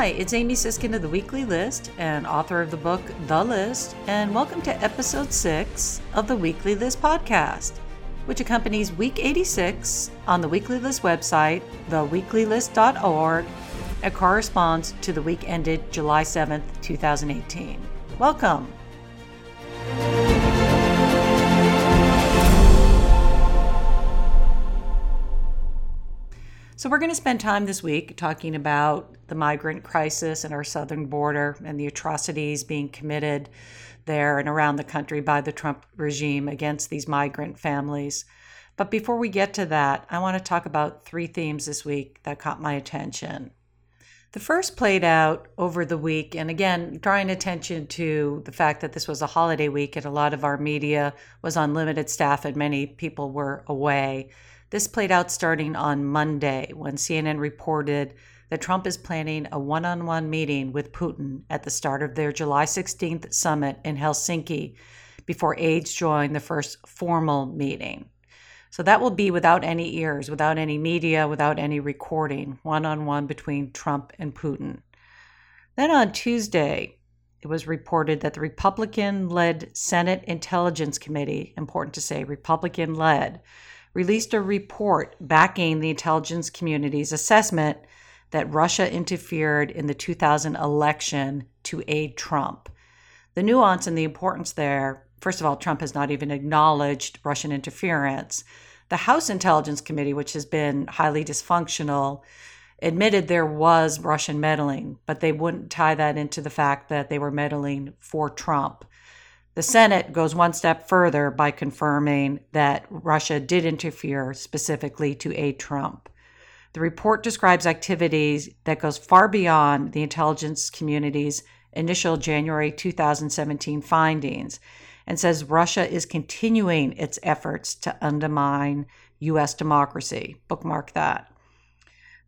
Hi, it's Amy Siskind of the Weekly List and author of the book The List, and welcome to episode 6 of the Weekly List podcast, which accompanies week 86 on the Weekly List website, theweeklylist.org, and corresponds to the week ended July 7th, 2018. Welcome. So, we're going to spend time this week talking about the migrant crisis and our southern border and the atrocities being committed there and around the country by the Trump regime against these migrant families. But before we get to that, I want to talk about three themes this week that caught my attention. The first played out over the week, and again, drawing attention to the fact that this was a holiday week and a lot of our media was on limited staff and many people were away. This played out starting on Monday when CNN reported that Trump is planning a one on one meeting with Putin at the start of their July 16th summit in Helsinki before aides join the first formal meeting. So that will be without any ears, without any media, without any recording, one on one between Trump and Putin. Then on Tuesday, it was reported that the Republican led Senate Intelligence Committee, important to say, Republican led, released a report backing the intelligence community's assessment that Russia interfered in the 2000 election to aid Trump. The nuance and the importance there first of all, Trump has not even acknowledged Russian interference. The House Intelligence Committee, which has been highly dysfunctional, admitted there was Russian meddling, but they wouldn't tie that into the fact that they were meddling for Trump. The Senate goes one step further by confirming that Russia did interfere specifically to aid Trump. The report describes activities that goes far beyond the intelligence community's initial January 2017 findings and says Russia is continuing its efforts to undermine US democracy. Bookmark that.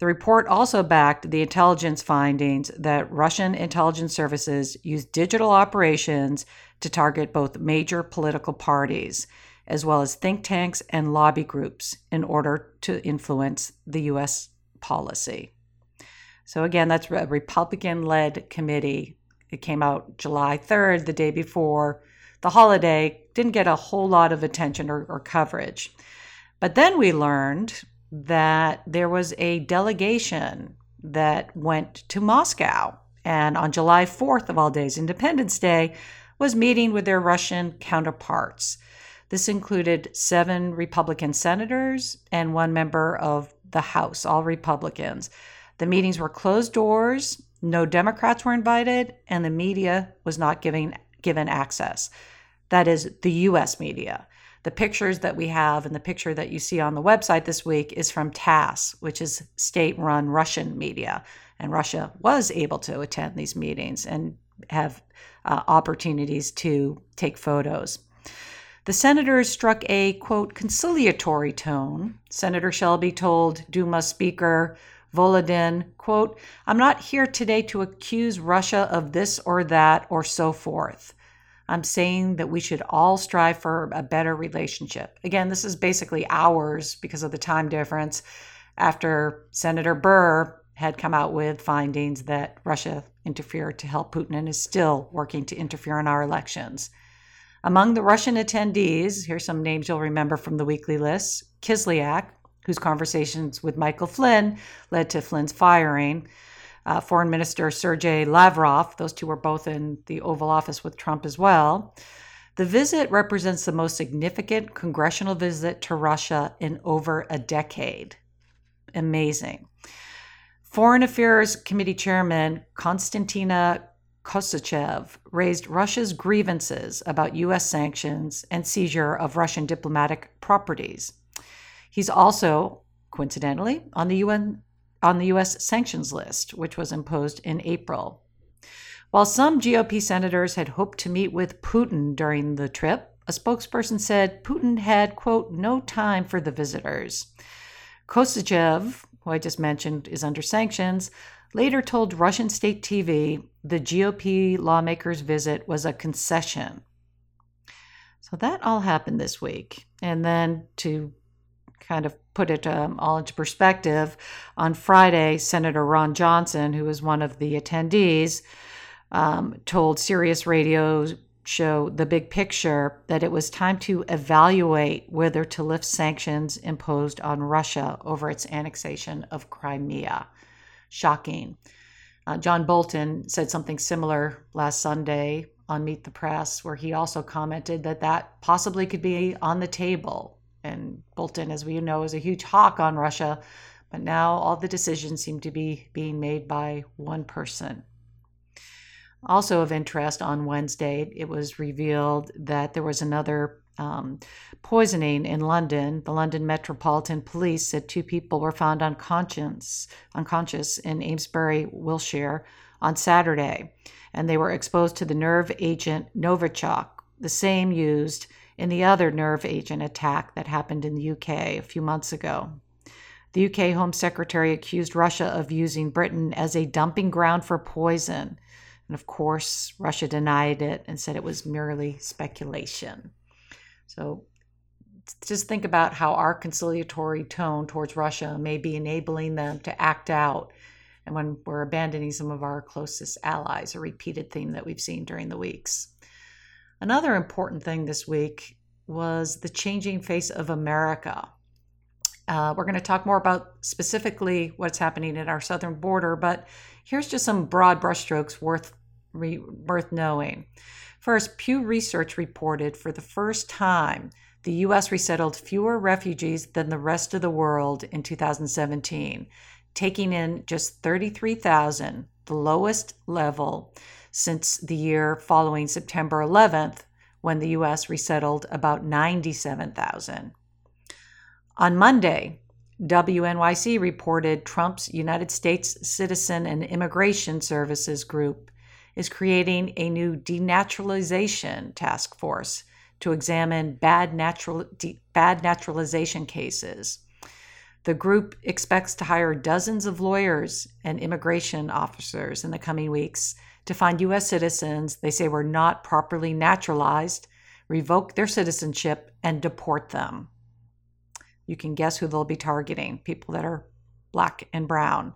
The report also backed the intelligence findings that Russian intelligence services used digital operations to target both major political parties, as well as think tanks and lobby groups, in order to influence the U.S. policy. So, again, that's a Republican led committee. It came out July 3rd, the day before the holiday, didn't get a whole lot of attention or, or coverage. But then we learned that there was a delegation that went to Moscow. And on July 4th, of all days, Independence Day, was meeting with their Russian counterparts. This included seven Republican senators and one member of the House, all Republicans. The meetings were closed doors, no Democrats were invited, and the media was not giving, given access. That is the US media. The pictures that we have and the picture that you see on the website this week is from TASS, which is state run Russian media. And Russia was able to attend these meetings and have uh, opportunities to take photos. The senators struck a quote conciliatory tone. Senator Shelby told Duma Speaker Volodin, quote, I'm not here today to accuse Russia of this or that or so forth. I'm saying that we should all strive for a better relationship. Again, this is basically hours because of the time difference after Senator Burr had come out with findings that Russia interfered to help Putin and is still working to interfere in our elections. Among the Russian attendees, here's some names you'll remember from the weekly list Kislyak, whose conversations with Michael Flynn led to Flynn's firing, uh, Foreign Minister Sergei Lavrov. Those two were both in the Oval Office with Trump as well. The visit represents the most significant congressional visit to Russia in over a decade. Amazing. Foreign Affairs Committee Chairman Konstantina Kosachev raised Russia's grievances about U.S. sanctions and seizure of Russian diplomatic properties. He's also, coincidentally, on the UN on the U.S. sanctions list, which was imposed in April. While some GOP senators had hoped to meet with Putin during the trip, a spokesperson said Putin had, quote, no time for the visitors. Kosachev, who I just mentioned is under sanctions, later told Russian state TV the GOP lawmaker's visit was a concession. So that all happened this week. And then to kind of put it um, all into perspective, on Friday, Senator Ron Johnson, who was one of the attendees, um, told Sirius Radio show The Big Picture that it was time to evaluate whether to lift sanctions imposed on Russia over its annexation of Crimea. Shocking. Uh, John Bolton said something similar last Sunday on Meet the Press, where he also commented that that possibly could be on the table. And Bolton, as we know, is a huge hawk on Russia, but now all the decisions seem to be being made by one person. Also of interest on Wednesday, it was revealed that there was another um, poisoning in London. The London Metropolitan Police said two people were found unconscious, unconscious in Amesbury, Wiltshire, on Saturday, and they were exposed to the nerve agent Novichok, the same used in the other nerve agent attack that happened in the UK a few months ago. The UK Home Secretary accused Russia of using Britain as a dumping ground for poison and of course, Russia denied it and said it was merely speculation. So just think about how our conciliatory tone towards Russia may be enabling them to act out and when we're abandoning some of our closest allies, a repeated theme that we've seen during the weeks. Another important thing this week was the changing face of America. Uh, we're going to talk more about specifically what's happening at our southern border, but here's just some broad brushstrokes worth re- worth knowing. First, Pew Research reported for the first time the U.S. resettled fewer refugees than the rest of the world in 2017, taking in just 33,000, the lowest level since the year following September 11th, when the U.S. resettled about 97,000. On Monday, WNYC reported Trump's United States Citizen and Immigration Services Group is creating a new denaturalization task force to examine bad, natural, de, bad naturalization cases. The group expects to hire dozens of lawyers and immigration officers in the coming weeks to find U.S. citizens they say were not properly naturalized, revoke their citizenship, and deport them. You can guess who they'll be targeting people that are black and brown.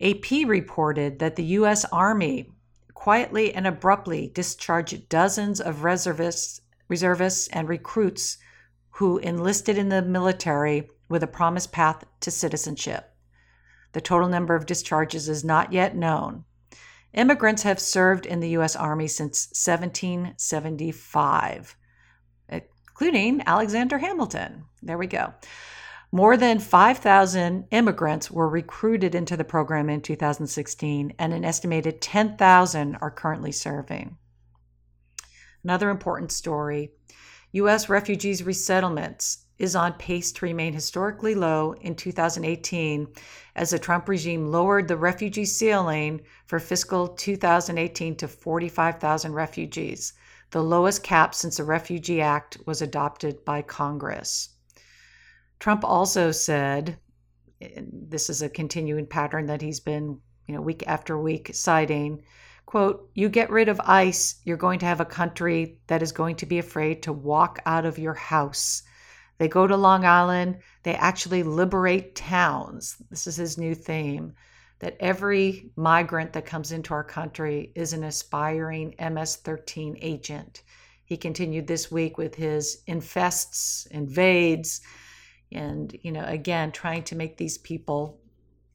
AP reported that the U.S. Army quietly and abruptly discharged dozens of reservists, reservists and recruits who enlisted in the military with a promised path to citizenship. The total number of discharges is not yet known. Immigrants have served in the U.S. Army since 1775, including Alexander Hamilton. There we go. More than 5,000 immigrants were recruited into the program in 2016, and an estimated 10,000 are currently serving. Another important story U.S. refugees resettlements is on pace to remain historically low in 2018 as the Trump regime lowered the refugee ceiling for fiscal 2018 to 45,000 refugees, the lowest cap since the Refugee Act was adopted by Congress. Trump also said, this is a continuing pattern that he's been, you know, week after week citing, quote, you get rid of ICE, you're going to have a country that is going to be afraid to walk out of your house. They go to Long Island, they actually liberate towns. This is his new theme that every migrant that comes into our country is an aspiring MS 13 agent. He continued this week with his infests, invades, and you know again trying to make these people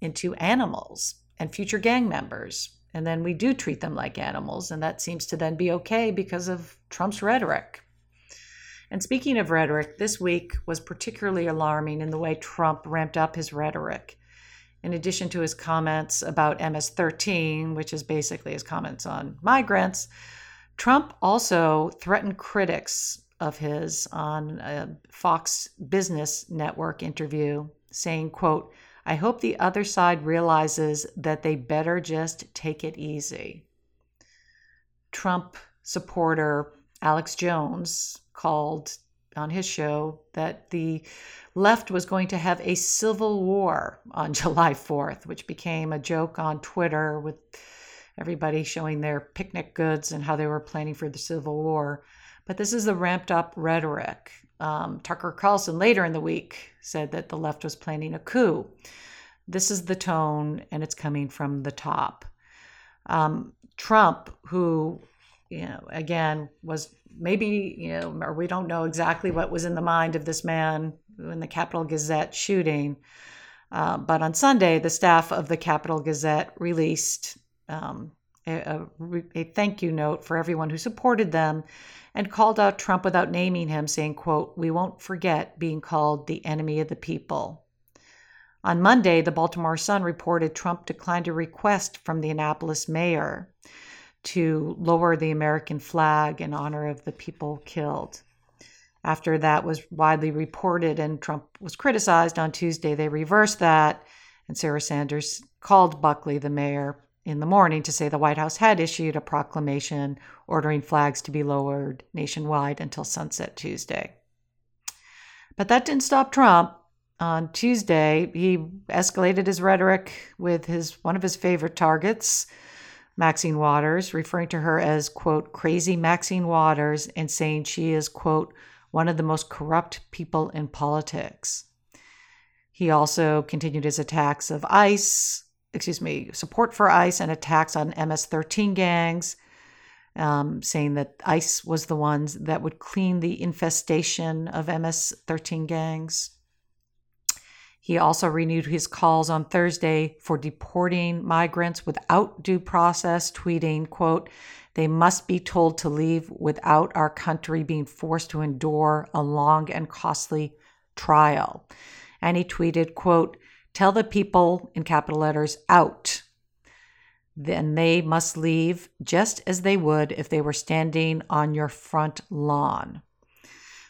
into animals and future gang members and then we do treat them like animals and that seems to then be okay because of Trump's rhetoric and speaking of rhetoric this week was particularly alarming in the way Trump ramped up his rhetoric in addition to his comments about MS-13 which is basically his comments on migrants Trump also threatened critics of his on a Fox Business Network interview saying, quote, I hope the other side realizes that they better just take it easy. Trump supporter Alex Jones called on his show that the left was going to have a civil war on July 4th, which became a joke on Twitter with everybody showing their picnic goods and how they were planning for the Civil War. But this is the ramped up rhetoric. Um, Tucker Carlson later in the week said that the left was planning a coup. This is the tone, and it's coming from the top. Um, Trump, who, you know, again, was maybe, you know, or we don't know exactly what was in the mind of this man in the Capital Gazette shooting. Uh, but on Sunday, the staff of the Capital Gazette released um, a, a, a, thank you note for everyone who supported them and called out Trump without naming him, saying, quote, we won't forget being called the enemy of the people. On Monday, the Baltimore Sun reported Trump declined a request from the Annapolis mayor to lower the American flag in honor of the people killed. After that was widely reported and Trump was criticized on Tuesday, they reversed that, and Sarah Sanders called Buckley, the mayor, in the morning to say the White House had issued a proclamation ordering flags to be lowered nationwide until sunset Tuesday. But that didn't stop Trump. On Tuesday, he escalated his rhetoric with his one of his favorite targets, Maxine Waters, referring to her as quote crazy Maxine Waters and saying she is quote one of the most corrupt people in politics. He also continued his attacks of ICE, excuse me, support for ICE and attacks on MS 13 gangs, um, saying that ICE was the ones that would clean the infestation of MS 13 gangs. He also renewed his calls on Thursday for deporting migrants without due process, tweeting, quote, they must be told to leave without our country being forced to endure a long and costly trial. And he tweeted, quote, Tell the people in capital letters out. Then they must leave just as they would if they were standing on your front lawn.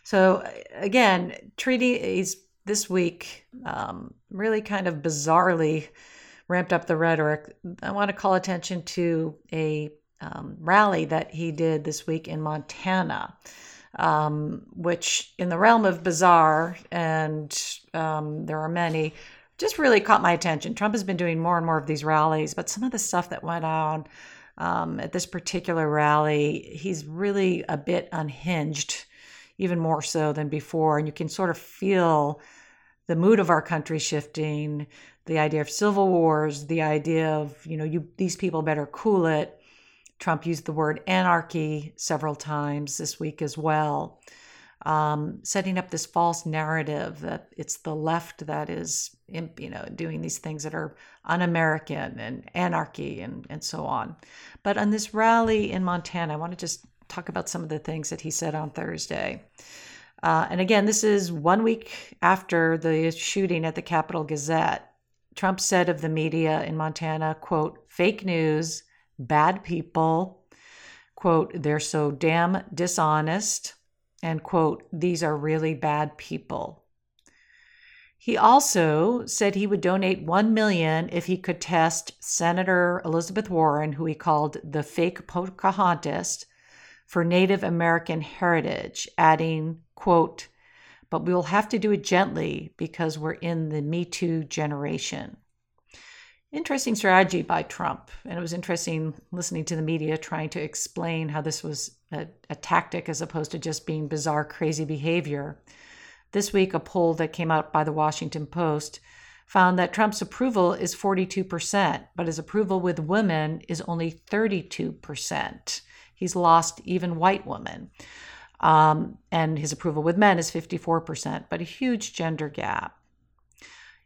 So, again, treaties this week um, really kind of bizarrely ramped up the rhetoric. I want to call attention to a um, rally that he did this week in Montana. Um, which, in the realm of bizarre, and um, there are many, just really caught my attention. Trump has been doing more and more of these rallies, but some of the stuff that went on um, at this particular rally, he's really a bit unhinged, even more so than before. And you can sort of feel the mood of our country shifting, the idea of civil wars, the idea of, you know, you these people better cool it. Trump used the word anarchy several times this week as well um, setting up this false narrative that it's the left that is, you know, doing these things that are un-American and anarchy and and so on. But on this rally in Montana, I want to just talk about some of the things that he said on Thursday. Uh, and again, this is one week after the shooting at the Capital Gazette. Trump said of the media in Montana, quote, fake news, bad people, quote, they're so damn dishonest, and quote, these are really bad people. He also said he would donate 1 million if he could test Senator Elizabeth Warren, who he called the fake Pocahontas, for Native American heritage, adding, quote, but we will have to do it gently because we're in the Me Too generation. Interesting strategy by Trump. And it was interesting listening to the media trying to explain how this was a, a, tactic as opposed to just being bizarre, crazy behavior. This week, a poll that came out by the Washington Post found that Trump's approval is 42%, but his approval with women is only 32%. He's lost even white women. Um, and his approval with men is 54%, but a huge gender gap.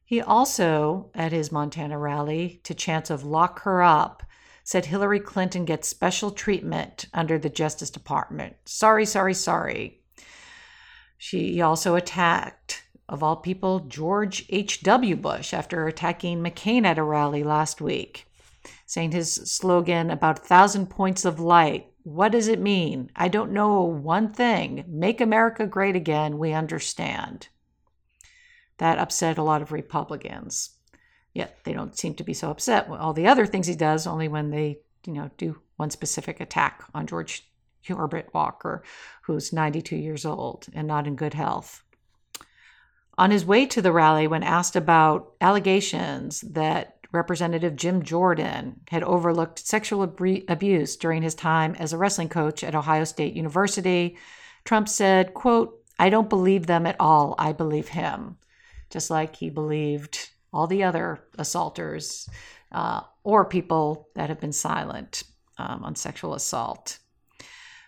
He also, at his Montana rally, to chants of lock her up, said Hillary Clinton gets special treatment under the Justice Department. Sorry, sorry, sorry. She also attacked, of all people, George H.W. Bush after attacking McCain at a rally last week, saying his slogan about a thousand points of light. What does it mean? I don't know one thing. Make America great again. We understand. That upset a lot of Republicans. Yet they don't seem to be so upset with all the other things he does, only when they, you know, do one specific attack on George Herbert Walker, who's 92 years old and not in good health. On his way to the rally, when asked about allegations that Representative Jim Jordan had overlooked sexual ab- abuse during his time as a wrestling coach at Ohio State University, Trump said, quote, I don't believe them at all. I believe him, just like he believed all the other assaulters uh, or people that have been silent um, on sexual assault.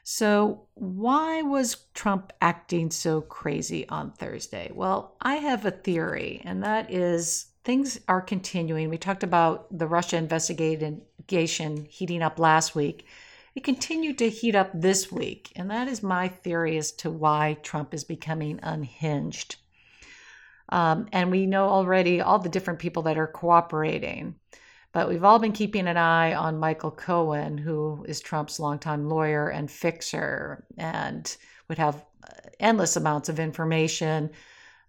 So, why was Trump acting so crazy on Thursday? Well, I have a theory, and that is things are continuing. We talked about the Russia investigation heating up last week. It continued to heat up this week, and that is my theory as to why Trump is becoming unhinged. Um, and we know already all the different people that are cooperating. But we've all been keeping an eye on Michael Cohen, who is Trump's longtime lawyer and fixer, and would have uh, endless amounts of information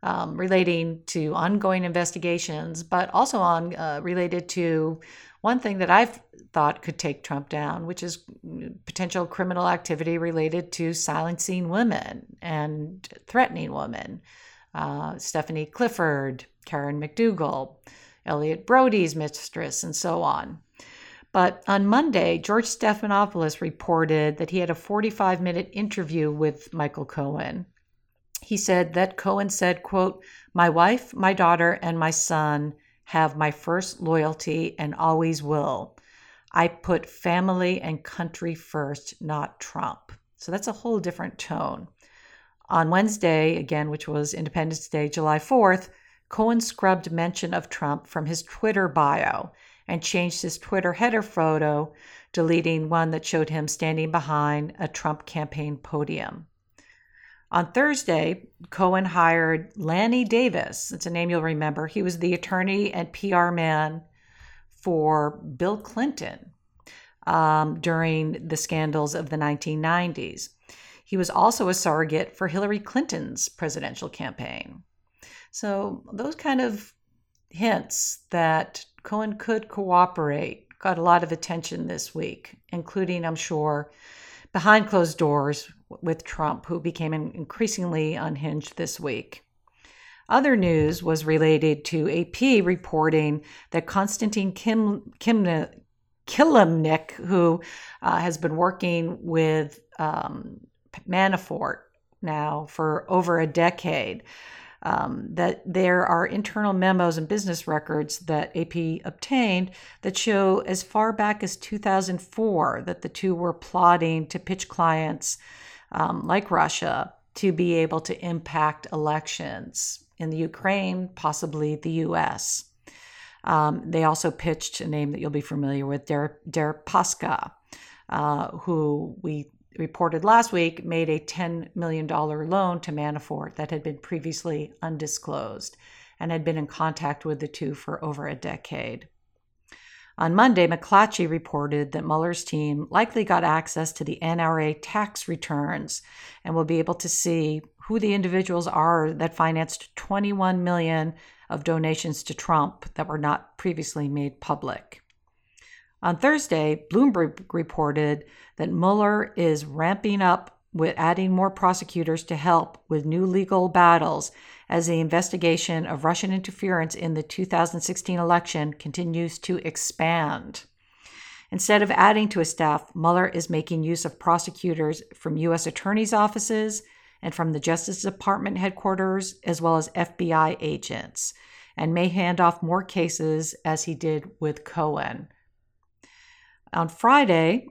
um, relating to ongoing investigations, but also on uh, related to one thing that I've thought could take Trump down, which is potential criminal activity related to silencing women and threatening women. Uh, Stephanie Clifford, Karen McDougal. Elliott Broidy's mistress, and so on. But on Monday, George Stephanopoulos reported that he had a 45 minute interview with Michael Cohen. He said that Cohen said, quote, My wife, my daughter, and my son have my first loyalty and always will. I put family and country first, not Trump. So that's a whole different tone. On Wednesday, again, which was Independence Day, July 4th, Cohen scrubbed mention of Trump from his Twitter bio and changed his Twitter header photo, deleting one that showed him standing behind a Trump campaign podium. On Thursday, Cohen hired Lanny Davis. It's a name you'll remember. He was the attorney and PR man for Bill Clinton um, during the scandals of the 1990s. He was also a surrogate for Hillary Clinton's presidential campaign. So, those kind of hints that Cohen could cooperate got a lot of attention this week, including, I'm sure, behind closed doors with Trump, who became increasingly unhinged this week. Other news was related to AP reporting that Konstantin Kim, Kim, Kilimnik, who uh, has been working with um, Manafort now for over a decade, um, that there are internal memos and business records that AP obtained that show as far back as 2004 that the two were plotting to pitch clients um, like Russia to be able to impact elections in the Ukraine, possibly the US. Um, they also pitched a name that you'll be familiar with, Deripaska, uh, who we reported last week, made a $10 million loan to Manafort that had been previously undisclosed and had been in contact with the two for over a decade. On Monday, McClatchy reported that Mueller's team likely got access to the NRA tax returns and will be able to see who the individuals are that financed 21 million of donations to Trump that were not previously made public. On Thursday, Bloomberg reported that Mueller is ramping up with adding more prosecutors to help with new legal battles as the investigation of Russian interference in the 2016 election continues to expand. Instead of adding to his staff, Mueller is making use of prosecutors from U.S. attorneys' offices and from the Justice Department headquarters, as well as FBI agents, and may hand off more cases as he did with Cohen. On Friday,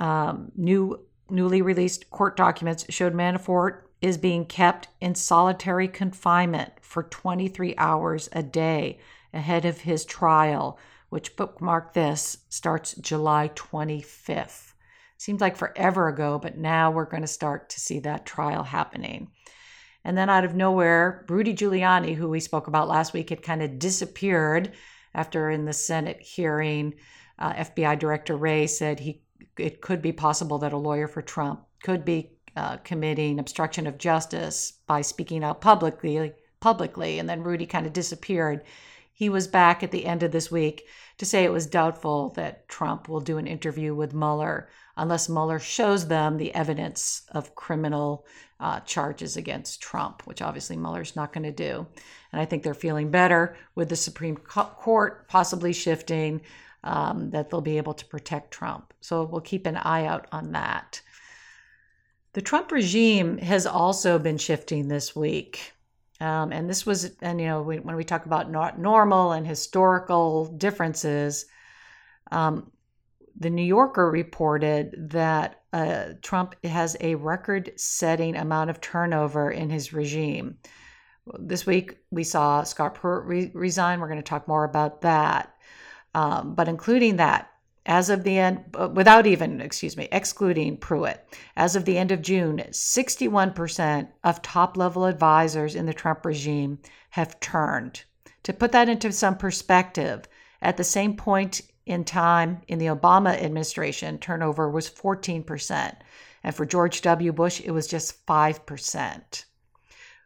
um, new newly released court documents showed Manafort is being kept in solitary confinement for 23 hours a day ahead of his trial, which bookmark this starts July 25th. Seems like forever ago, but now we're going to start to see that trial happening. And then out of nowhere, Rudy Giuliani, who we spoke about last week, had kind of disappeared after in the Senate hearing uh, FBI Director Wray said he it could be possible that a lawyer for Trump could be uh, committing obstruction of justice by speaking out publicly publicly and then Rudy kind of disappeared. He was back at the end of this week to say it was doubtful that Trump will do an interview with Mueller unless Mueller shows them the evidence of criminal uh, charges against Trump, which obviously Mueller's not going to do. And I think they're feeling better with the Supreme Court possibly shifting um, that they'll be able to protect Trump. So we'll keep an eye out on that. The Trump regime has also been shifting this week. Um, and this was, and you know, we, when we talk about not normal and historical differences, um, the New Yorker reported that uh, Trump has a record setting amount of turnover in his regime. This week, we saw Scott Pruitt re- resign. We're going to talk more about that. Um, but including that, as of the end, uh, without even, excuse me, excluding Pruitt, as of the end of June, 61% of top level advisors in the Trump regime have turned. To put that into some perspective, at the same point in time in the Obama administration, turnover was 14%. And for George W. Bush, it was just 5%.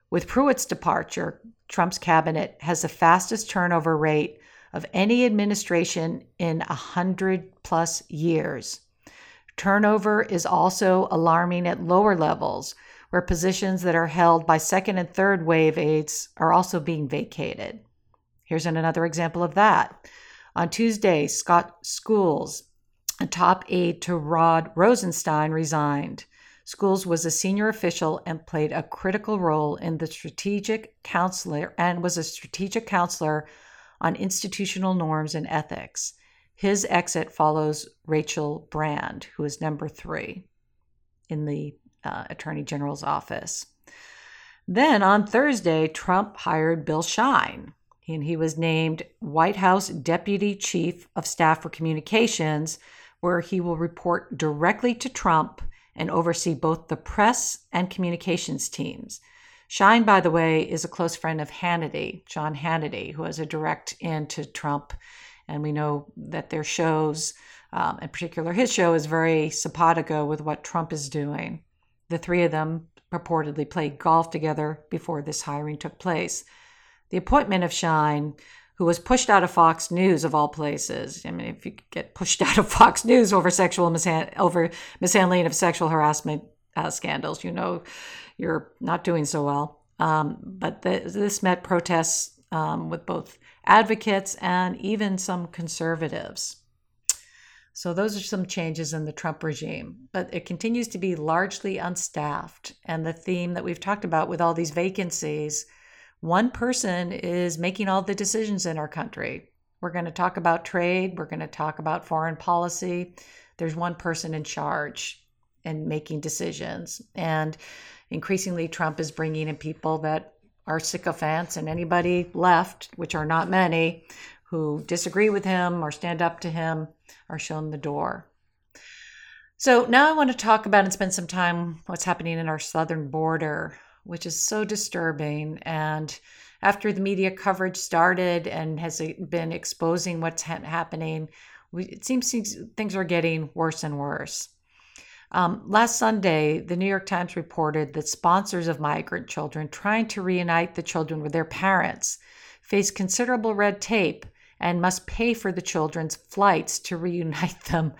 With Pruitt's departure, Trump's cabinet has the fastest turnover rate of any administration in 100 plus years. Turnover is also alarming at lower levels, where positions that are held by second and third wave aides are also being vacated. Here's another example of that. On Tuesday, Scott Schools, a top aide to Rod Rosenstein, resigned. Schools was a senior official and played a critical role in the strategic counselor and was a strategic counselor on institutional norms and ethics. His exit follows Rachel Brand, who is number three in the uh, Attorney General's office. Then on Thursday, Trump hired Bill Shine and he was named White House Deputy Chief of Staff for Communications, where he will report directly to Trump and oversee both the press and communications teams. Shine, by the way, is a close friend of Hannity, John Hannity, who has a direct in to Trump. And we know that their shows, um, in particular his show, is very simpatico with what Trump is doing. The three of them purportedly played golf together before this hiring took place the appointment of Shine, who was pushed out of Fox News of all places. I mean, if you get pushed out of Fox News over sexual mishand- over mishandling of sexual harassment uh, scandals, you know you're not doing so well. Um, but the, this met protests um, with both advocates and even some conservatives. So, those are some changes in the Trump regime, but it continues to be largely unstaffed. And the theme that we've talked about with all these vacancies one person is making all the decisions in our country. We're going to talk about trade, we're going to talk about foreign policy. There's one person in charge and making decisions. And increasingly, Trump is bringing in people that are sycophants, and anybody left, which are not many, who disagree with him or stand up to him are shown the door. So now I want to talk about and spend some time what's happening in our southern border which is so disturbing. And after the media coverage started and has been exposing what's ha- happening, we, it seems things are getting worse and worse. Um, last Sunday, the New York Times reported that sponsors of migrant children trying to reunite the children with their parents face considerable red tape and must pay for the children's flights to reunite them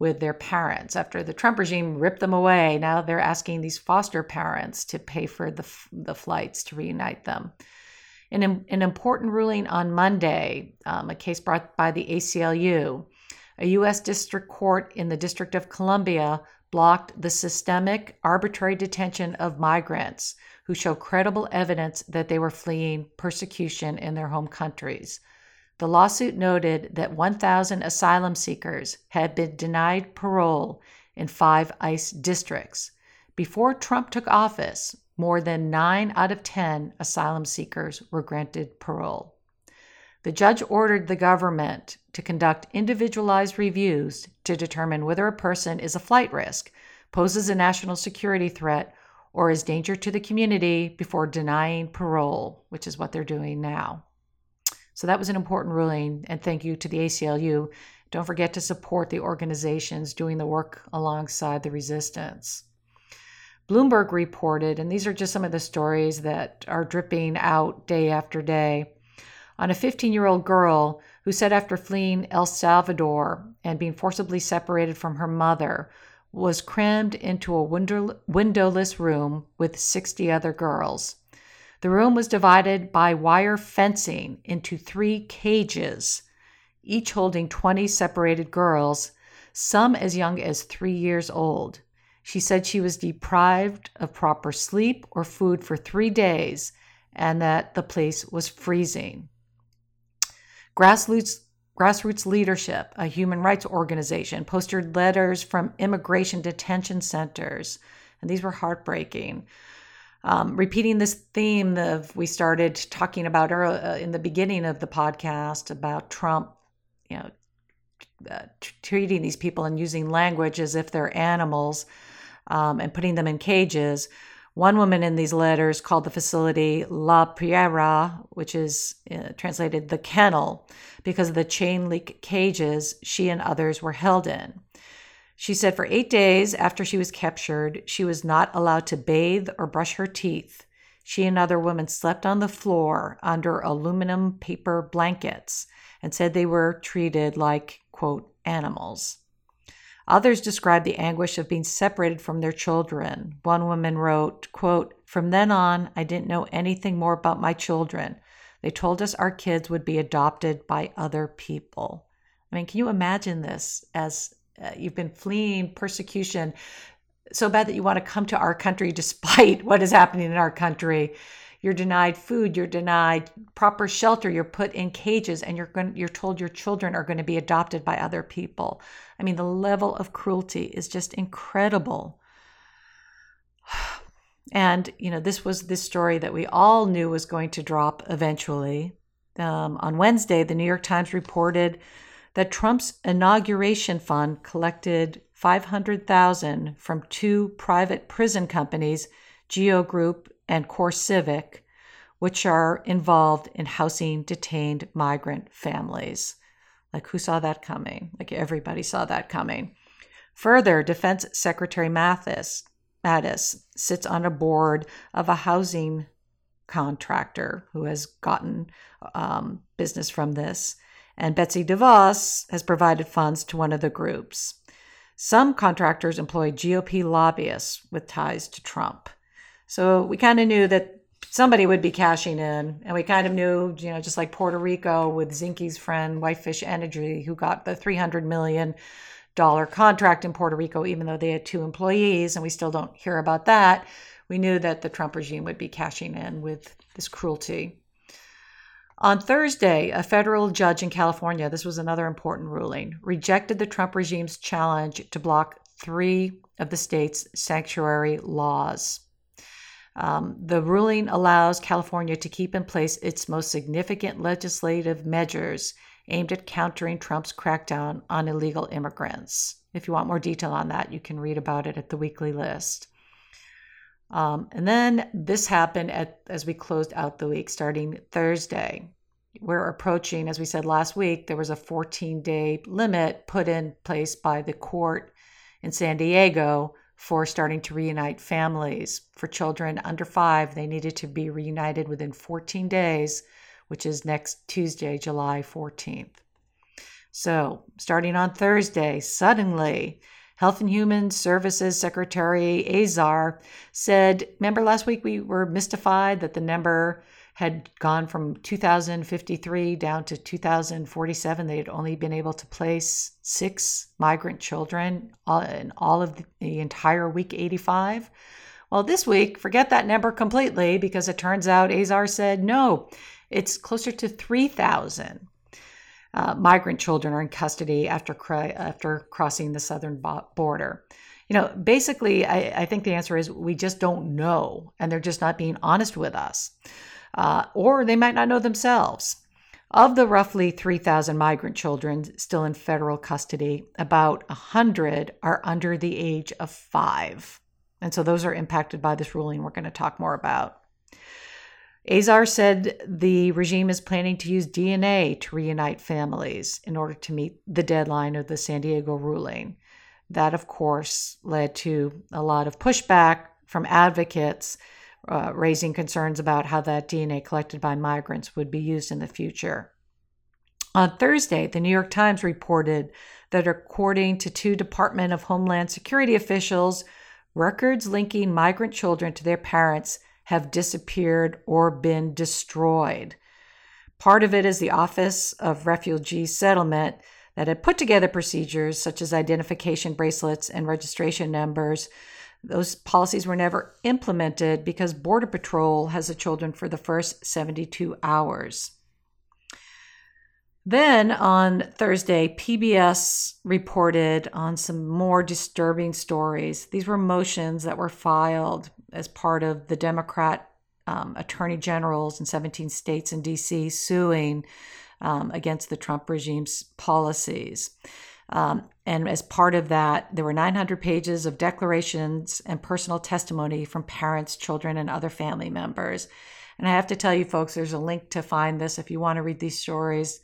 with their parents. After the Trump regime ripped them away, now they're asking these foster parents to pay for the, the flights to reunite them. In an important ruling on Monday, um, a case brought by the ACLU, a U.S. District Court in the District of Columbia blocked the systemic, arbitrary detention of migrants who show credible evidence that they were fleeing persecution in their home countries. The lawsuit noted that 1,000 asylum seekers had been denied parole in five ICE districts. Before Trump took office, more than 9 out of 10 asylum seekers were granted parole. The judge ordered the government to conduct individualized reviews to determine whether a person is a flight risk, poses a national security threat, or is danger to the community before denying parole, which is what they're doing now. So that was an important ruling, and thank you to the ACLU. Don't forget to support the organizations doing the work alongside the resistance. Bloomberg reported, and these are just some of the stories that are dripping out day after day, on a 15 year old girl who said after fleeing El Salvador and being forcibly separated from her mother, was crammed into a window- windowless room with 60 other girls. The room was divided by wire fencing into three cages, each holding 20 separated girls, some as young as three years old. She said she was deprived of proper sleep or food for three days and that the place was freezing. Grassroots, Grassroots Leadership, a human rights organization, posted letters from immigration detention centers, and these were heartbreaking. Um, repeating this theme of we started talking about uh, in the beginning of the podcast about Trump, you know, uh, t- treating these people and using language as if they're animals um, and putting them in cages. One woman in these letters called the facility La Perrera, which is uh, translated the kennel, because of the chain link cages she and others were held in. She said for eight days after she was captured, she was not allowed to bathe or brush her teeth. She and other women slept on the floor under aluminum paper blankets and said they were treated like, quote, animals. Others described the anguish of being separated from their children. One woman wrote, quote, From then on, I didn't know anything more about my children. They told us our kids would be adopted by other people. I mean, can you imagine this as uh, you've been fleeing persecution so bad that you want to come to our country despite what is happening in our country? You're denied food, you're denied proper shelter, you're put in cages, and you're going, you're told your children are going to be adopted by other people. I mean, the level of cruelty is just incredible. And, you know, this was this story that we all knew was going to drop eventually. Um, on Wednesday, the New York Times reported that Trump's inauguration fund collected 500,000 from two private prison companies, Geo Group and CoreCivic, which are involved in housing detained migrant families. Like, who saw that coming? Like, everybody saw that coming. Further, Defense Secretary Mathis, Mattis sits on a board of a housing contractor who has gotten um, business from this. And Betsy DeVos has provided funds to one of the groups. Some contractors employ GOP lobbyists with ties to Trump. So we kind of knew that somebody would be cashing in. And we kind of knew, you know, just like Puerto Rico with Zinke's friend, Whitefish Energy, who got the 300 million dollar contract in Puerto Rico, even though they had two employees, and we still don't hear about that. We knew that the Trump regime would be cashing in with this cruelty. On Thursday, a federal judge in California, this was another important ruling, rejected the Trump regime's challenge to block three of the state's sanctuary laws. Um, the ruling allows California to keep in place its most significant legislative measures aimed at countering Trump's crackdown on illegal immigrants. If you want more detail on that, you can read about it at the weekly list. Um, and then this happened at, as we closed out the week, starting Thursday. We're approaching, as we said last week, there was a 14 day limit put in place by the court in San Diego for starting to reunite families. For children under five, they needed to be reunited within 14 days, which is next Tuesday, July 14th. So, starting on Thursday, suddenly, Health and Human Services Secretary Azar said, Remember last week we were mystified that the number had gone from 2053 down to 2047. They had only been able to place six migrant children in all of the entire week 85. Well, this week, forget that number completely because it turns out Azar said no, it's closer to 3,000. Uh, migrant children are in custody after after crossing the southern border. You know, basically, I, I think the answer is we just don't know, and they're just not being honest with us uh, or they might not know themselves. Of the roughly 3,000 migrant children still in federal custody, about 100 are under the age of five. And so those are impacted by this ruling we're going to talk more about. Azar said the regime is planning to use DNA to reunite families in order to meet the deadline of the San Diego ruling. That, of course, led to a lot of pushback from advocates uh, raising concerns about how that DNA collected by migrants would be used in the future. On Thursday, the New York Times reported that according to two Department of Homeland Security officials, records linking migrant children to their parents have disappeared or been destroyed. Part of it is the Office of Refugee Settlement that had put together procedures such as identification bracelets and registration numbers. Those policies were never implemented because Border Patrol has the children for the first 72 hours. Then on Thursday, PBS reported on some more disturbing stories. These were motions that were filed as part of the Democrat um, attorney generals in 17 states and DC suing um, against the Trump regime's policies. Um, and as part of that, there were 900 pages of declarations and personal testimony from parents, children, and other family members. And I have to tell you, folks, there's a link to find this if you want to read these stories.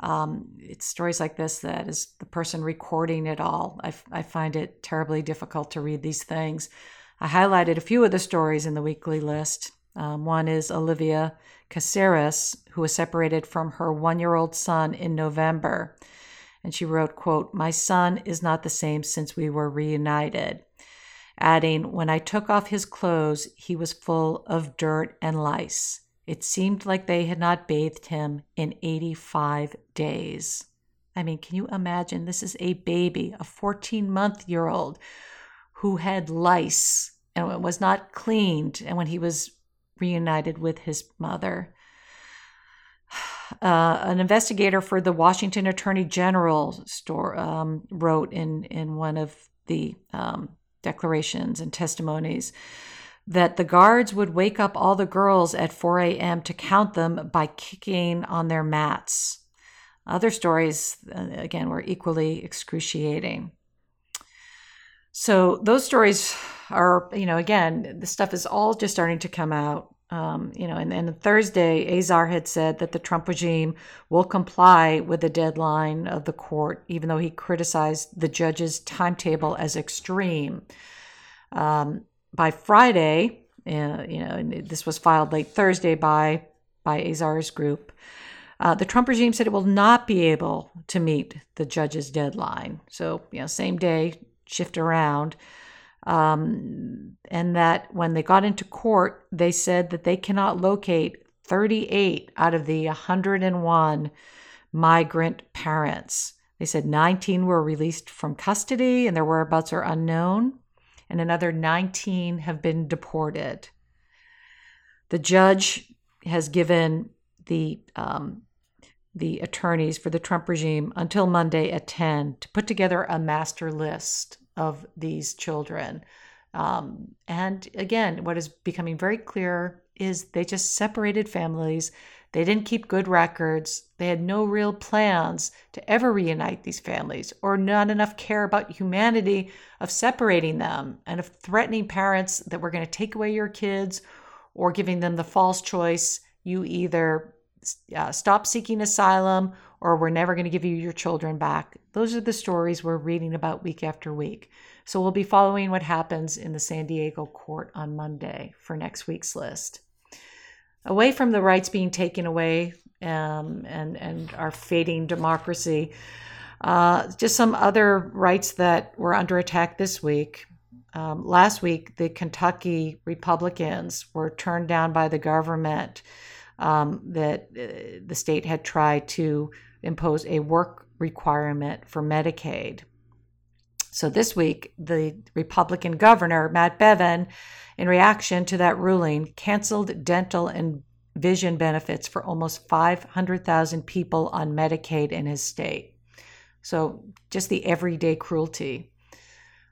Um, it's stories like this that is the person recording it all. I, I find it terribly difficult to read these things. I highlighted a few of the stories in the weekly list. Um, one is Olivia Caceres, who was separated from her one-year-old son in November. And she wrote, quote, My son is not the same since we were reunited. Adding, When I took off his clothes, he was full of dirt and lice. It seemed like they had not bathed him in 85 days. I mean, can you imagine? This is a baby, a 14 month year old who had lice and was not cleaned. And when he was reunited with his mother, uh, an investigator for the Washington Attorney General store, um, wrote in, in one of the um, declarations and testimonies that the guards would wake up all the girls at 4 a.m. to count them by kicking on their mats. Other stories, uh, again, were equally excruciating. So those stories are, you know, again, the stuff is all just starting to come out. Um, you know, and, and Thursday, Azar had said that the Trump regime will comply with the deadline of the court, even though he criticized the judge's timetable as extreme. Um, by Friday, uh, you know, this was filed late Thursday by by Azar's group. Uh, the Trump regime said it will not be able to meet the judge's deadline. So, you know, same day, shift around. Um, and that when they got into court, they said that they cannot locate 38 out of the 101 migrant parents. They said 19 were released from custody and their whereabouts are unknown and another 19 have been deported. The judge has given the um, the attorneys for the Trump regime until Monday at 10 to put together a master list of these children. Um, and again, what is becoming very clear is they just separated families they didn't keep good records. They had no real plans to ever reunite these families, or not enough care about humanity of separating them and of threatening parents that we're going to take away your kids or giving them the false choice you either uh, stop seeking asylum or we're never going to give you your children back. Those are the stories we're reading about week after week. So we'll be following what happens in the San Diego court on Monday for next week's list away from the rights being taken away um, and and our fading democracy. Uh, just some other rights that were under attack this week. Um, last week, the Kentucky Republicans were turned down by the government um, that uh, the state had tried to impose a work requirement for Medicaid. So this week, the Republican governor, Matt Bevin, in reaction to that ruling, canceled dental and vision benefits for almost 500,000 people on Medicaid in his state. So, just the everyday cruelty.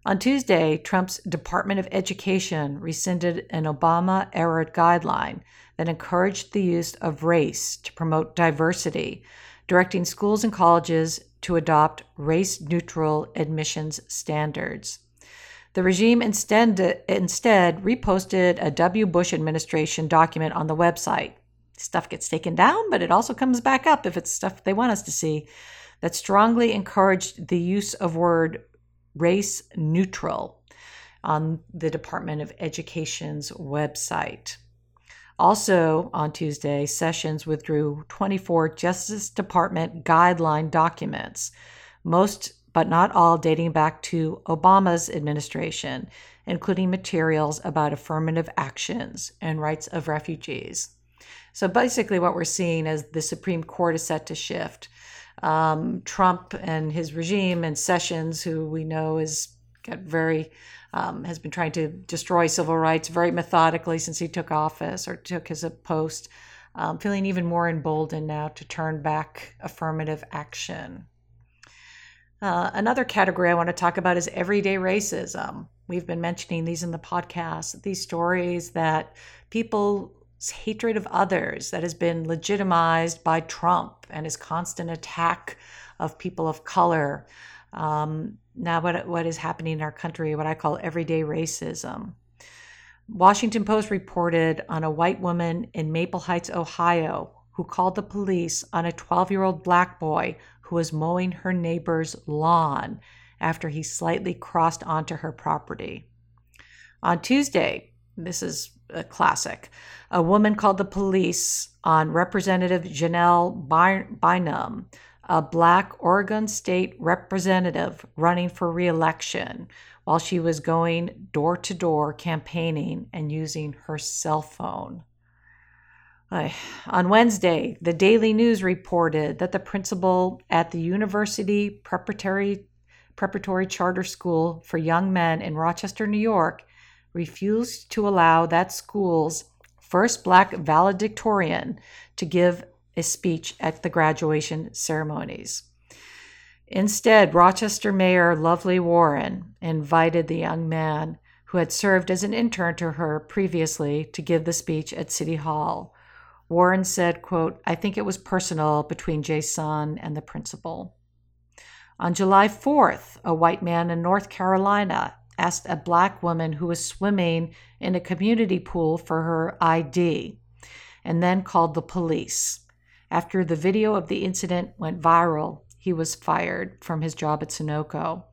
On Tuesday, Trump's Department of Education rescinded an Obama era guideline that encouraged the use of race to promote diversity, directing schools and colleges to adopt race neutral admissions standards. The regime instead, instead reposted a W. Bush administration document on the website. Stuff gets taken down, but it also comes back up if it's stuff they want us to see that strongly encouraged the use of word race neutral on the Department of Education's website. Also on Tuesday, Sessions withdrew 24 Justice Department guideline documents, most but not all dating back to Obama's administration, including materials about affirmative actions and rights of refugees. So basically, what we're seeing is the Supreme Court is set to shift. um, Trump and his regime and Sessions, who we know is got very um, has been trying to destroy civil rights very methodically since he took office or took his post, um, feeling even more emboldened now to turn back affirmative action. Uh, another category I want to talk about is everyday racism. We've been mentioning these in the podcast, these stories that people's hatred of others that has been legitimized by Trump and his constant attack of people of color. Um, now, what, what is happening in our country, what I call everyday racism. Washington Post reported on a white woman in Maple Heights, Ohio, who called the police on a 12 year old black boy who was mowing her neighbor's lawn after he slightly crossed onto her property. On Tuesday, this is a classic, a woman called the police on Representative Janelle Bynum, a black Oregon state representative running for reelection while she was going door to door campaigning and using her cell phone. On Wednesday, the Daily News reported that the principal at the University Preparatory, Preparatory Charter School for Young Men in Rochester, New York, refused to allow that school's first black valedictorian to give a speech at the graduation ceremonies. Instead, Rochester Mayor Lovely Warren invited the young man who had served as an intern to her previously to give the speech at City Hall. Warren said, quote, I think it was personal between Jason and the principal. On July 4th, a white man in North Carolina asked a black woman who was swimming in a community pool for her ID and then called the police. After the video of the incident went viral, he was fired from his job at Sunoco.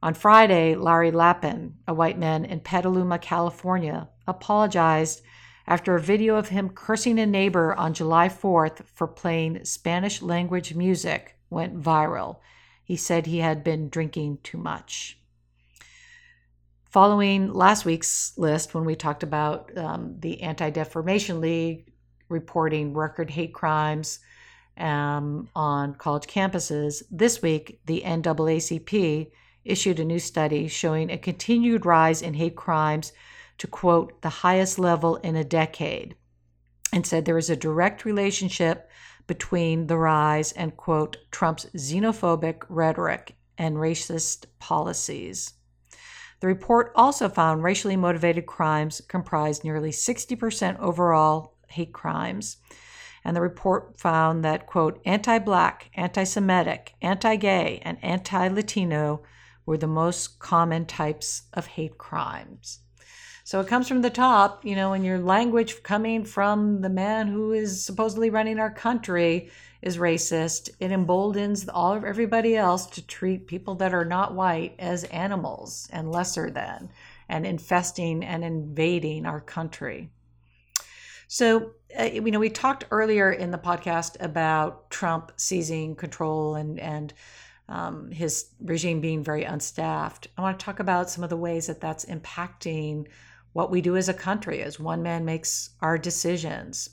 On Friday, Larry Lappin, a white man in Petaluma, California, apologized after a video of him cursing a neighbor on July 4th for playing Spanish language music went viral. He said he had been drinking too much. Following last week's list, when we talked about um, the Anti Defamation League reporting record hate crimes um, on college campuses. This week, the NAACP issued a new study showing a continued rise in hate crimes to quote, the highest level in a decade, and said there is a direct relationship between the rise and quote, Trump's xenophobic rhetoric and racist policies. The report also found racially motivated crimes comprised nearly 60% overall hate crimes. And the report found that, quote, anti black, anti Semitic, anti gay, and anti Latino were the most common types of hate crimes. So it comes from the top, you know, and your language coming from the man who is supposedly running our country is racist. It emboldens all of everybody else to treat people that are not white as animals and lesser than and infesting and invading our country. So, uh, you know, we talked earlier in the podcast about Trump seizing control and and um, his regime being very unstaffed. I want to talk about some of the ways that that's impacting what we do as a country, as one man makes our decisions.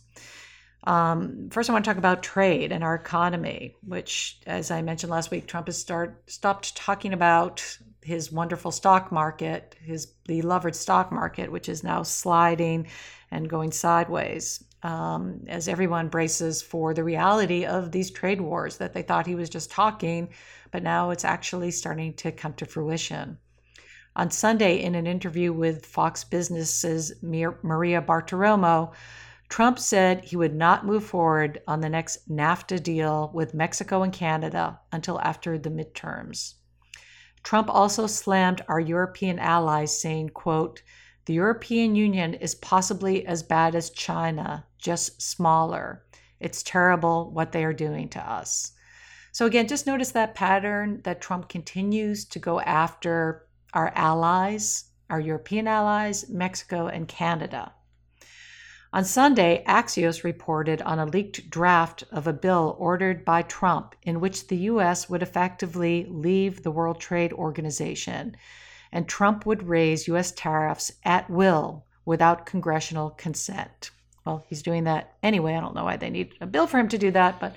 Um, first, I want to talk about trade and our economy, which, as I mentioned last week, Trump has start, stopped talking about his wonderful stock market, his beloved stock market, which is now sliding and going sideways um, as everyone braces for the reality of these trade wars that they thought he was just talking, but now it's actually starting to come to fruition. On Sunday, in an interview with Fox Business's Maria Bartiromo, Trump said he would not move forward on the next NAFTA deal with Mexico and Canada until after the midterms. Trump also slammed our European allies, saying, quote, the European Union is possibly as bad as China, just smaller. It's terrible what they are doing to us. So, again, just notice that pattern that Trump continues to go after our allies, our European allies, Mexico, and Canada. On Sunday, Axios reported on a leaked draft of a bill ordered by Trump in which the U.S. would effectively leave the World Trade Organization, and Trump would raise U.S. tariffs at will without congressional consent. Well, he's doing that anyway. I don't know why they need a bill for him to do that, but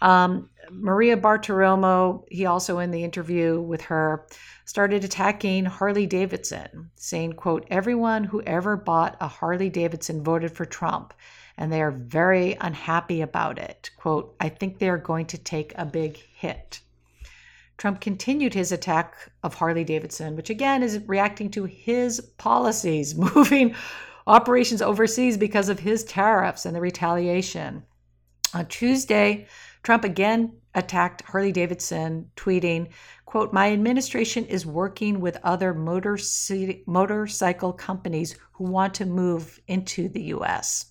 Um, Maria Bartiromo, he also in the interview with her, started attacking Harley Davidson, saying, quote, everyone who ever bought a Harley Davidson voted for Trump, and they are very unhappy about it. Quote, I think they are going to take a big hit. Trump continued his attack of Harley Davidson, which again is reacting to his policies, moving operations overseas because of his tariffs and the retaliation. On Tuesday, Trump again attacked Harley Davidson, tweeting, quote, My administration is working with other motor motorcycle companies who want to move into the US.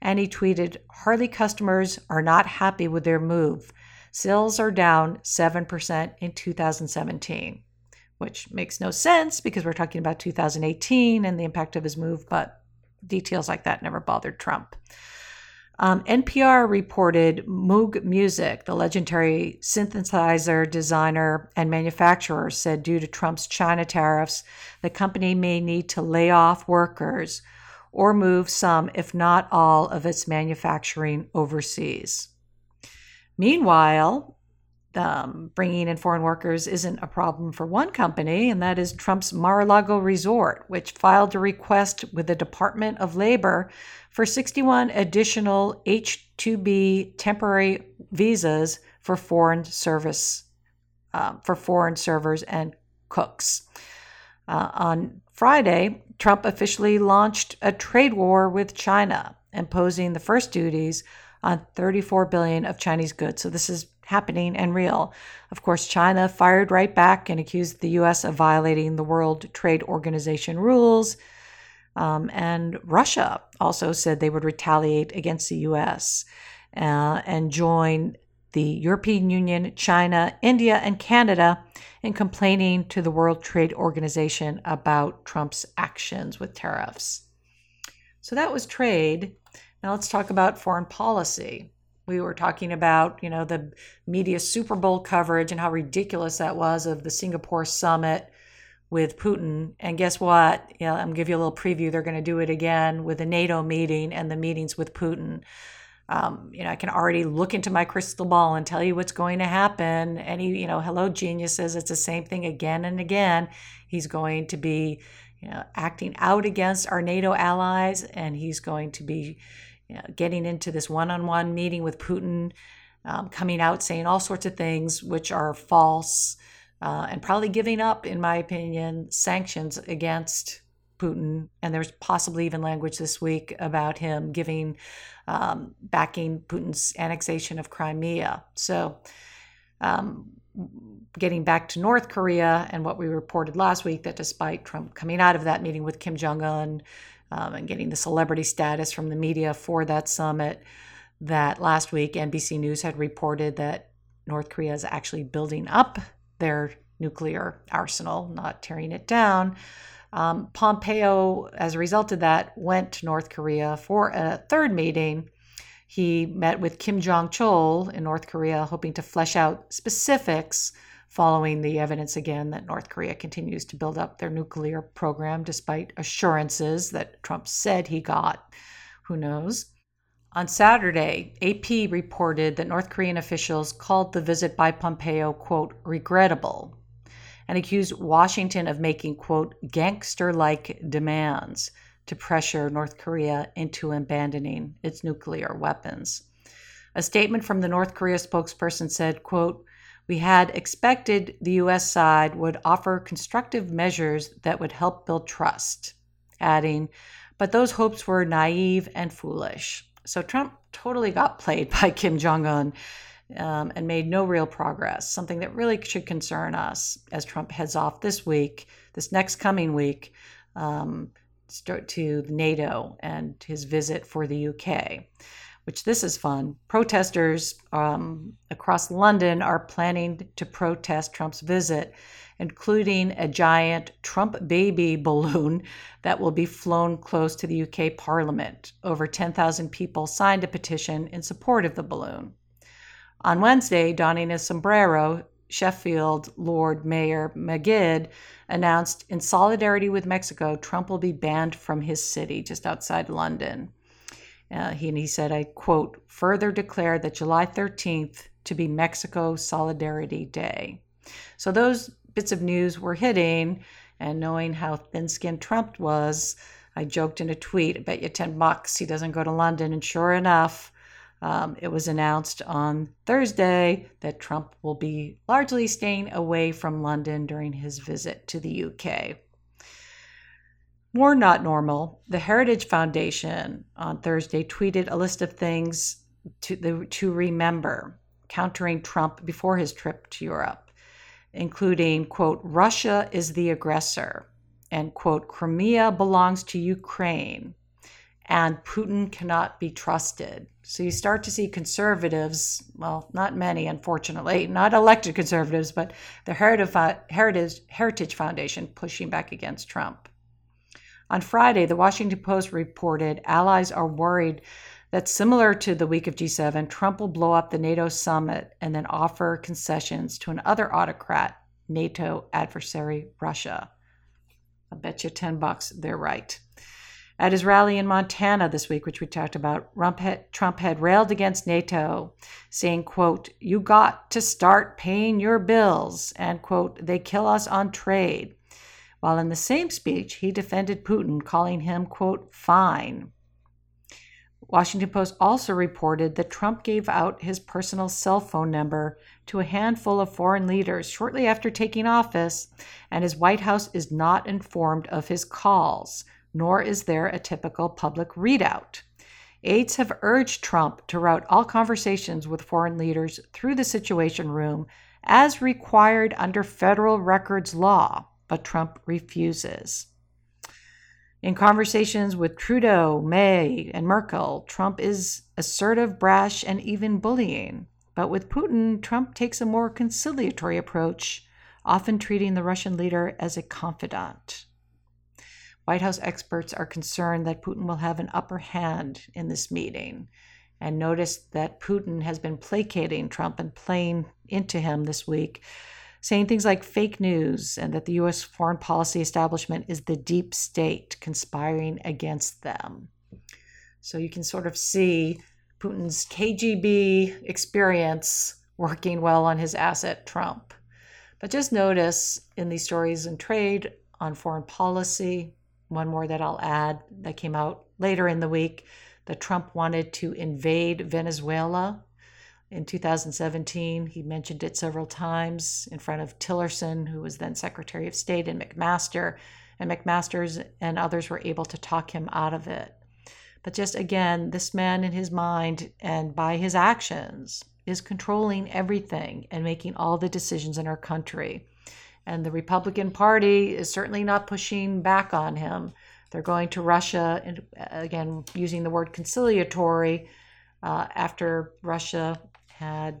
And he tweeted, Harley customers are not happy with their move. Sales are down 7% in 2017, which makes no sense because we're talking about 2018 and the impact of his move, but details like that never bothered Trump. Um, NPR reported Moog Music, the legendary synthesizer designer and manufacturer, said due to Trump's China tariffs, the company may need to lay off workers or move some, if not all, of its manufacturing overseas. Meanwhile, um, bringing in foreign workers isn't a problem for one company, and that is Trump's Mar a Lago resort, which filed a request with the Department of Labor for 61 additional H 2B temporary visas for foreign service um, for foreign servers and cooks. Uh, on Friday, Trump officially launched a trade war with China, imposing the first duties on 34 billion of Chinese goods. So this is happening and real. Of course, China fired right back and accused the US of violating the World Trade Organization rules. Um, and Russia also said they would retaliate against the US uh, and join the European Union, China, India, and Canada in complaining to the World Trade Organization about Trump's actions with tariffs. So that was trade. Now let's talk about foreign policy. We were talking about, you know, the media Super Bowl coverage and how ridiculous that was of the Singapore summit with Putin. And guess what? Yeah, I'm gonna give you a little preview. They're going to do it again with the NATO meeting and the meetings with Putin. Um, you know, I can already look into my crystal ball and tell you what's going to happen. Any, you know, hello geniuses, it's the same thing again and again. He's going to be, you know, acting out against our NATO allies, and he's going to be you know, getting into this one-on-one meeting with Putin, um, coming out saying all sorts of things which are false, uh, and probably giving up, in my opinion, sanctions against Putin. And there's possibly even language this week about him giving um, backing Putin's annexation of Crimea. So. Um, getting back to North Korea and what we reported last week that despite Trump coming out of that meeting with Kim Jong un um, and getting the celebrity status from the media for that summit. That last week, NBC News had reported that North Korea is actually building up their nuclear arsenal, not tearing it down. Um, Pompeo, as a result of that, went to North Korea for a third meeting. He met with Kim Jong chol in North Korea, hoping to flesh out specifics following the evidence again that North Korea continues to build up their nuclear program despite assurances that Trump said he got. Who knows? On Saturday, AP reported that North Korean officials called the visit by Pompeo, quote, regrettable, and accused Washington of making, quote, gangster like demands to pressure North Korea into abandoning its nuclear weapons. A statement from the North Korea spokesperson said, quote, we had expected the U.S. side would offer constructive measures that would help build trust, adding, but those hopes were naive and foolish. So Trump totally got played by Kim Jong un um, and made no real progress, something that really should concern us as Trump heads off this week, this next coming week, um, to NATO and his visit for the UK which this is fun. Protesters um, across London are planning to protest Trump's visit, including a giant Trump baby balloon that will be flown close to the UK Parliament. Over 10,000 people signed a petition in support of the balloon. On Wednesday, donning a sombrero, Sheffield Lord Mayor Magid announced in solidarity with Mexico, Trump will be banned from his city just outside London. Uh, he, and he said, I quote, further declare that July 13th, to be Mexico Solidarity Day. So those bits of news were hitting, and knowing how thin skinned Trump was, I joked in a tweet, I bet you 10 bucks he doesn't go to London. And sure enough, um, it was announced on Thursday that Trump will be largely staying away from London during his visit to the UK. More not normal, the Heritage Foundation on Thursday tweeted a list of things to, to remember countering Trump before his trip to Europe, including, quote, Russia is the aggressor, and, quote, Crimea belongs to Ukraine, and Putin cannot be trusted. So you start to see conservatives, well, not many, unfortunately, not elected conservatives, but the Heritage, Heritage Foundation pushing back against Trump. On Friday, the Washington Post reported allies are worried that similar to the week of G7, Trump will blow up the NATO summit and then offer concessions to another autocrat, NATO adversary Russia. I bet you 10 bucks they're right. At his rally in Montana this week, which we talked about, Trump had railed against NATO, saying, quote, you got to start paying your bills, and quote, they kill us on trade. While in the same speech, he defended Putin, calling him, quote, fine. Washington Post also reported that Trump gave out his personal cell phone number to a handful of foreign leaders shortly after taking office, and his White House is not informed of his calls, nor is there a typical public readout. Aides have urged Trump to route all conversations with foreign leaders through the Situation Room as required under federal records law, but Trump refuses. In conversations with Trudeau, May, and Merkel, Trump is assertive, brash, and even bullying. But with Putin, Trump takes a more conciliatory approach, often treating the Russian leader as a confidant. White House experts are concerned that Putin will have an upper hand in this meeting and noticed that Putin has been placating Trump and playing into him this week saying things like fake news and that the U.S. foreign policy establishment is the deep state conspiring against them. So you can sort of see Putin's KGB experience working well on his asset, Trump. But just notice in these stories in trade, on foreign policy, one more that I'll add that came out later in the week that Trump wanted to invade Venezuela in 2017. He mentioned it several times in front of Tillerson, who was then Secretary of State, and McMaster. And McMaster's and others were able to talk him out of it. But just again, this man in his mind and by his actions is controlling everything and making all the decisions in our country. And the Republican Party is certainly not pushing back on him. They're going to Russia, and again, using the word conciliatory, uh, after Russia had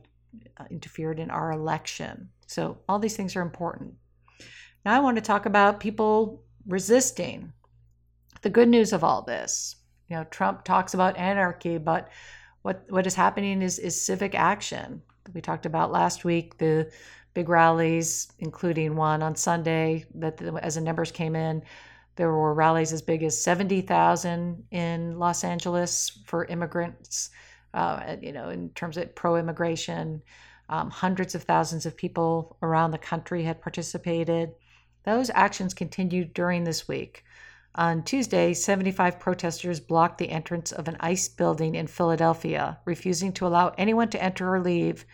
uh, interfered in our election. So, all these things are important. Now, I want to talk about people resisting. The good news of all this, you know, Trump talks about anarchy, but what what is happening is is civic action. We talked about last week the big rallies, including one on Sunday that the, as the numbers came in, there were rallies as big as 70,000 in Los Angeles for immigrants uh, you know, in terms of pro immigration. Um, hundreds of thousands of people around the country had participated. Those actions continued during this week. On Tuesday, 75 protesters blocked the entrance of an ICE building in Philadelphia, refusing to allow anyone to enter or leave.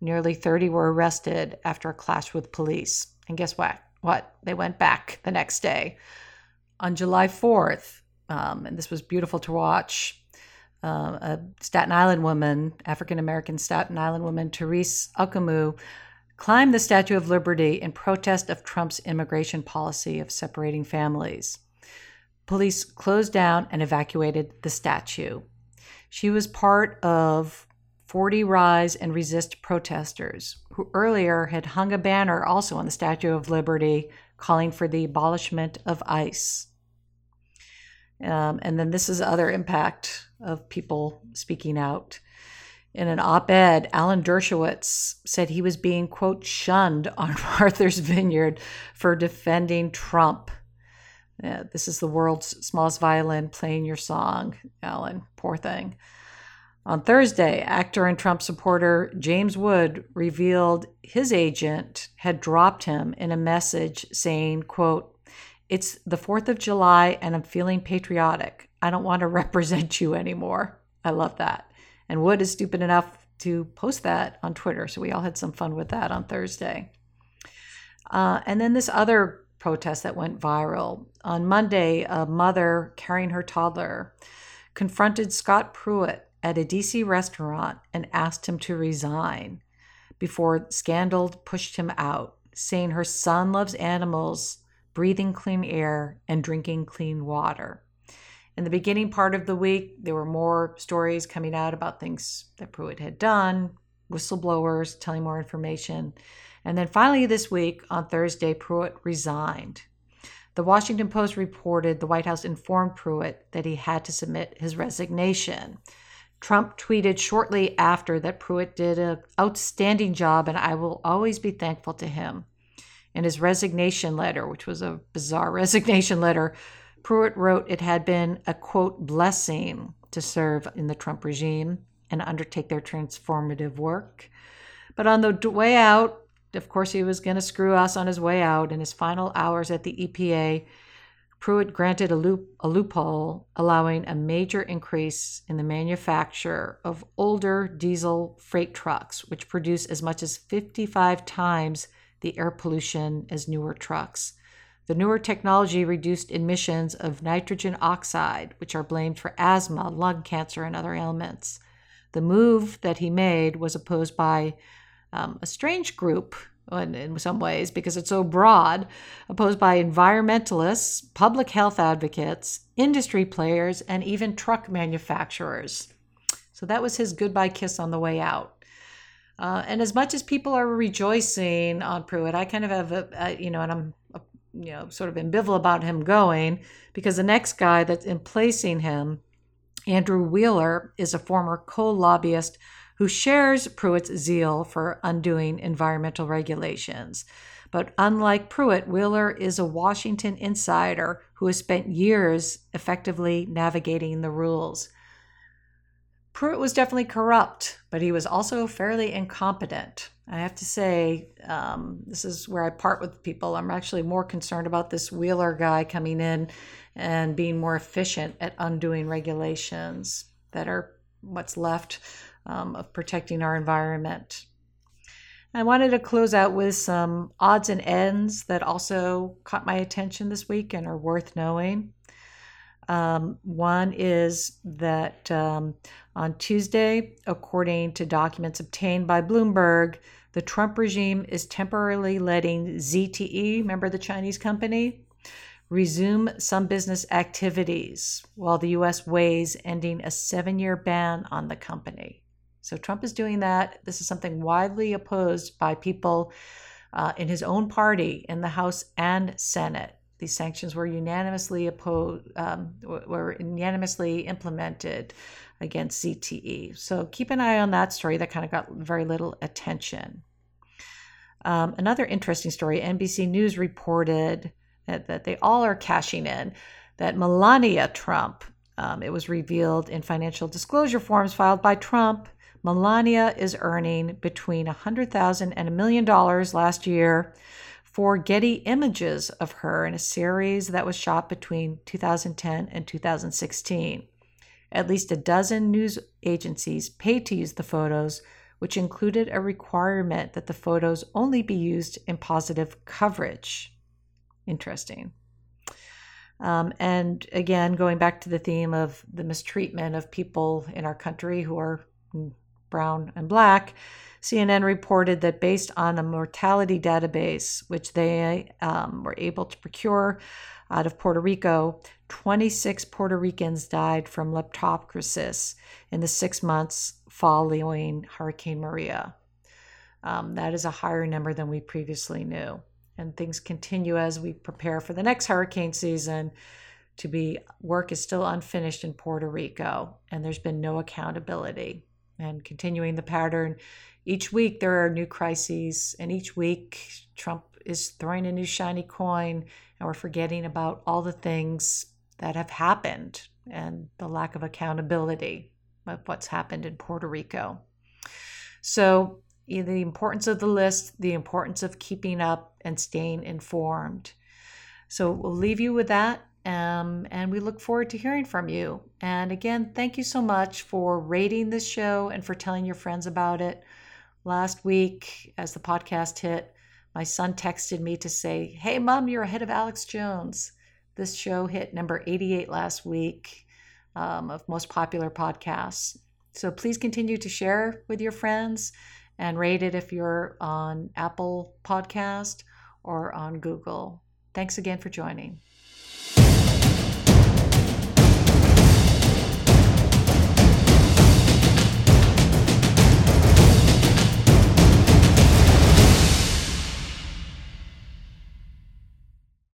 Nearly 30 were arrested after a clash with police. And guess what? What? They went back the next day. On July 4th, um, and this was beautiful to watch, uh, a Staten Island woman, African American Staten Island woman, Therese Okoumou, climbed the Statue of Liberty in protest of Trump's immigration policy of separating families. Police closed down and evacuated the statue. She was part of 40 Rise and Resist protesters who earlier had hung a banner also on the Statue of Liberty calling for the abolishment of ICE. Um, and then this is other impact of people speaking out. In an op ed, Alan Dershowitz said he was being, quote, shunned on Martha's Vineyard for defending Trump. Yeah, this is the world's smallest violin playing your song, Alan. Poor thing. On Thursday, actor and Trump supporter James Wood revealed his agent had dropped him in a message saying, quote, It's the 4th of July and I'm feeling patriotic. I don't want to represent you anymore. I love that. And Wood is stupid enough to post that on Twitter. So we all had some fun with that on Thursday. Uh, and then this other protest that went viral. On Monday, a mother carrying her toddler confronted Scott Pruitt at a DC restaurant and asked him to resign before Scandal pushed him out, saying her son loves animals, breathing clean air, and drinking clean water. In the beginning part of the week, there were more stories coming out about things that Pruitt had done, whistleblowers telling more information. And then finally, this week, on Thursday, Pruitt resigned. The Washington Post reported the White House informed Pruitt that he had to submit his resignation. Trump tweeted shortly after that Pruitt did an outstanding job and I will always be thankful to him. In his resignation letter, which was a bizarre resignation letter, Pruitt wrote it had been a quote blessing to serve in the Trump regime and undertake their transformative work. But on the way out, of course, he was going to screw us on his way out. In his final hours at the EPA, Pruitt granted a, loop, a loophole allowing a major increase in the manufacture of older diesel freight trucks, which produce as much as 55 times the air pollution as newer trucks. The newer technology reduced emissions of nitrogen oxide, which are blamed for asthma, lung cancer, and other ailments. The move that he made was opposed by um, a strange group in, in some ways because it's so broad, opposed by environmentalists, public health advocates, industry players, and even truck manufacturers. So that was his goodbye kiss on the way out. Uh, and as much as people are rejoicing on Pruitt, I kind of have a, a you know, and I'm, a, you know, sort of ambivalent about him going because the next guy that's in placing him, Andrew Wheeler, is a former coal lobbyist who shares Pruitt's zeal for undoing environmental regulations. But unlike Pruitt, Wheeler is a Washington insider who has spent years effectively navigating the rules. Pruitt was definitely corrupt, but he was also fairly incompetent. I have to say, um, this is where I part with people. I'm actually more concerned about this Wheeler guy coming in and being more efficient at undoing regulations that are what's left um, of protecting our environment. I wanted to close out with some odds and ends that also caught my attention this week and are worth knowing. Um, one is that um, on Tuesday, according to documents obtained by Bloomberg, the Trump regime is temporarily letting ZTE, remember the Chinese company, resume some business activities while the U.S. weighs ending a seven year ban on the company. So Trump is doing that. This is something widely opposed by people uh, in his own party in the House and Senate. These sanctions were unanimously opposed, um, were unanimously implemented against ZTE. So keep an eye on that story. That kind of got very little attention. Um, another interesting story: NBC News reported that, that they all are cashing in. That Melania Trump, um, it was revealed in financial disclosure forms filed by Trump Melania is earning between 100,000 and a million dollars last year for Getty images of her in a series that was shot between 2010 and 2016. At least a dozen news agencies paid to use the photos, which included a requirement that the photos only be used in positive coverage. Interesting. Um, and again, going back to the theme of the mistreatment of people in our country who are brown, and black, CNN reported that based on a mortality database, which they um, were able to procure out of Puerto Rico, 26 Puerto Ricans died from leptospirosis in the six months following Hurricane Maria. Um, that is a higher number than we previously knew. And things continue as we prepare for the next hurricane season to be work is still unfinished in Puerto Rico, and there's been no accountability and continuing the pattern. Each week there are new crises, and each week Trump is throwing a new shiny coin, and we're forgetting about all the things that have happened and the lack of accountability. of what's happened in Puerto Rico. So, the importance of the list, the importance of keeping up and staying informed. So, we'll leave you with that. Um, and we look forward to hearing from you. And again, thank you so much for rating this show and for telling your friends about it. Last week, as the podcast hit, my son texted me to say, Hey, mom, you're ahead of Alex Jones. This show hit number 88 last week um, of most popular podcasts. So please continue to share with your friends and rate it if you're on Apple Podcast or on Google. Thanks again for joining.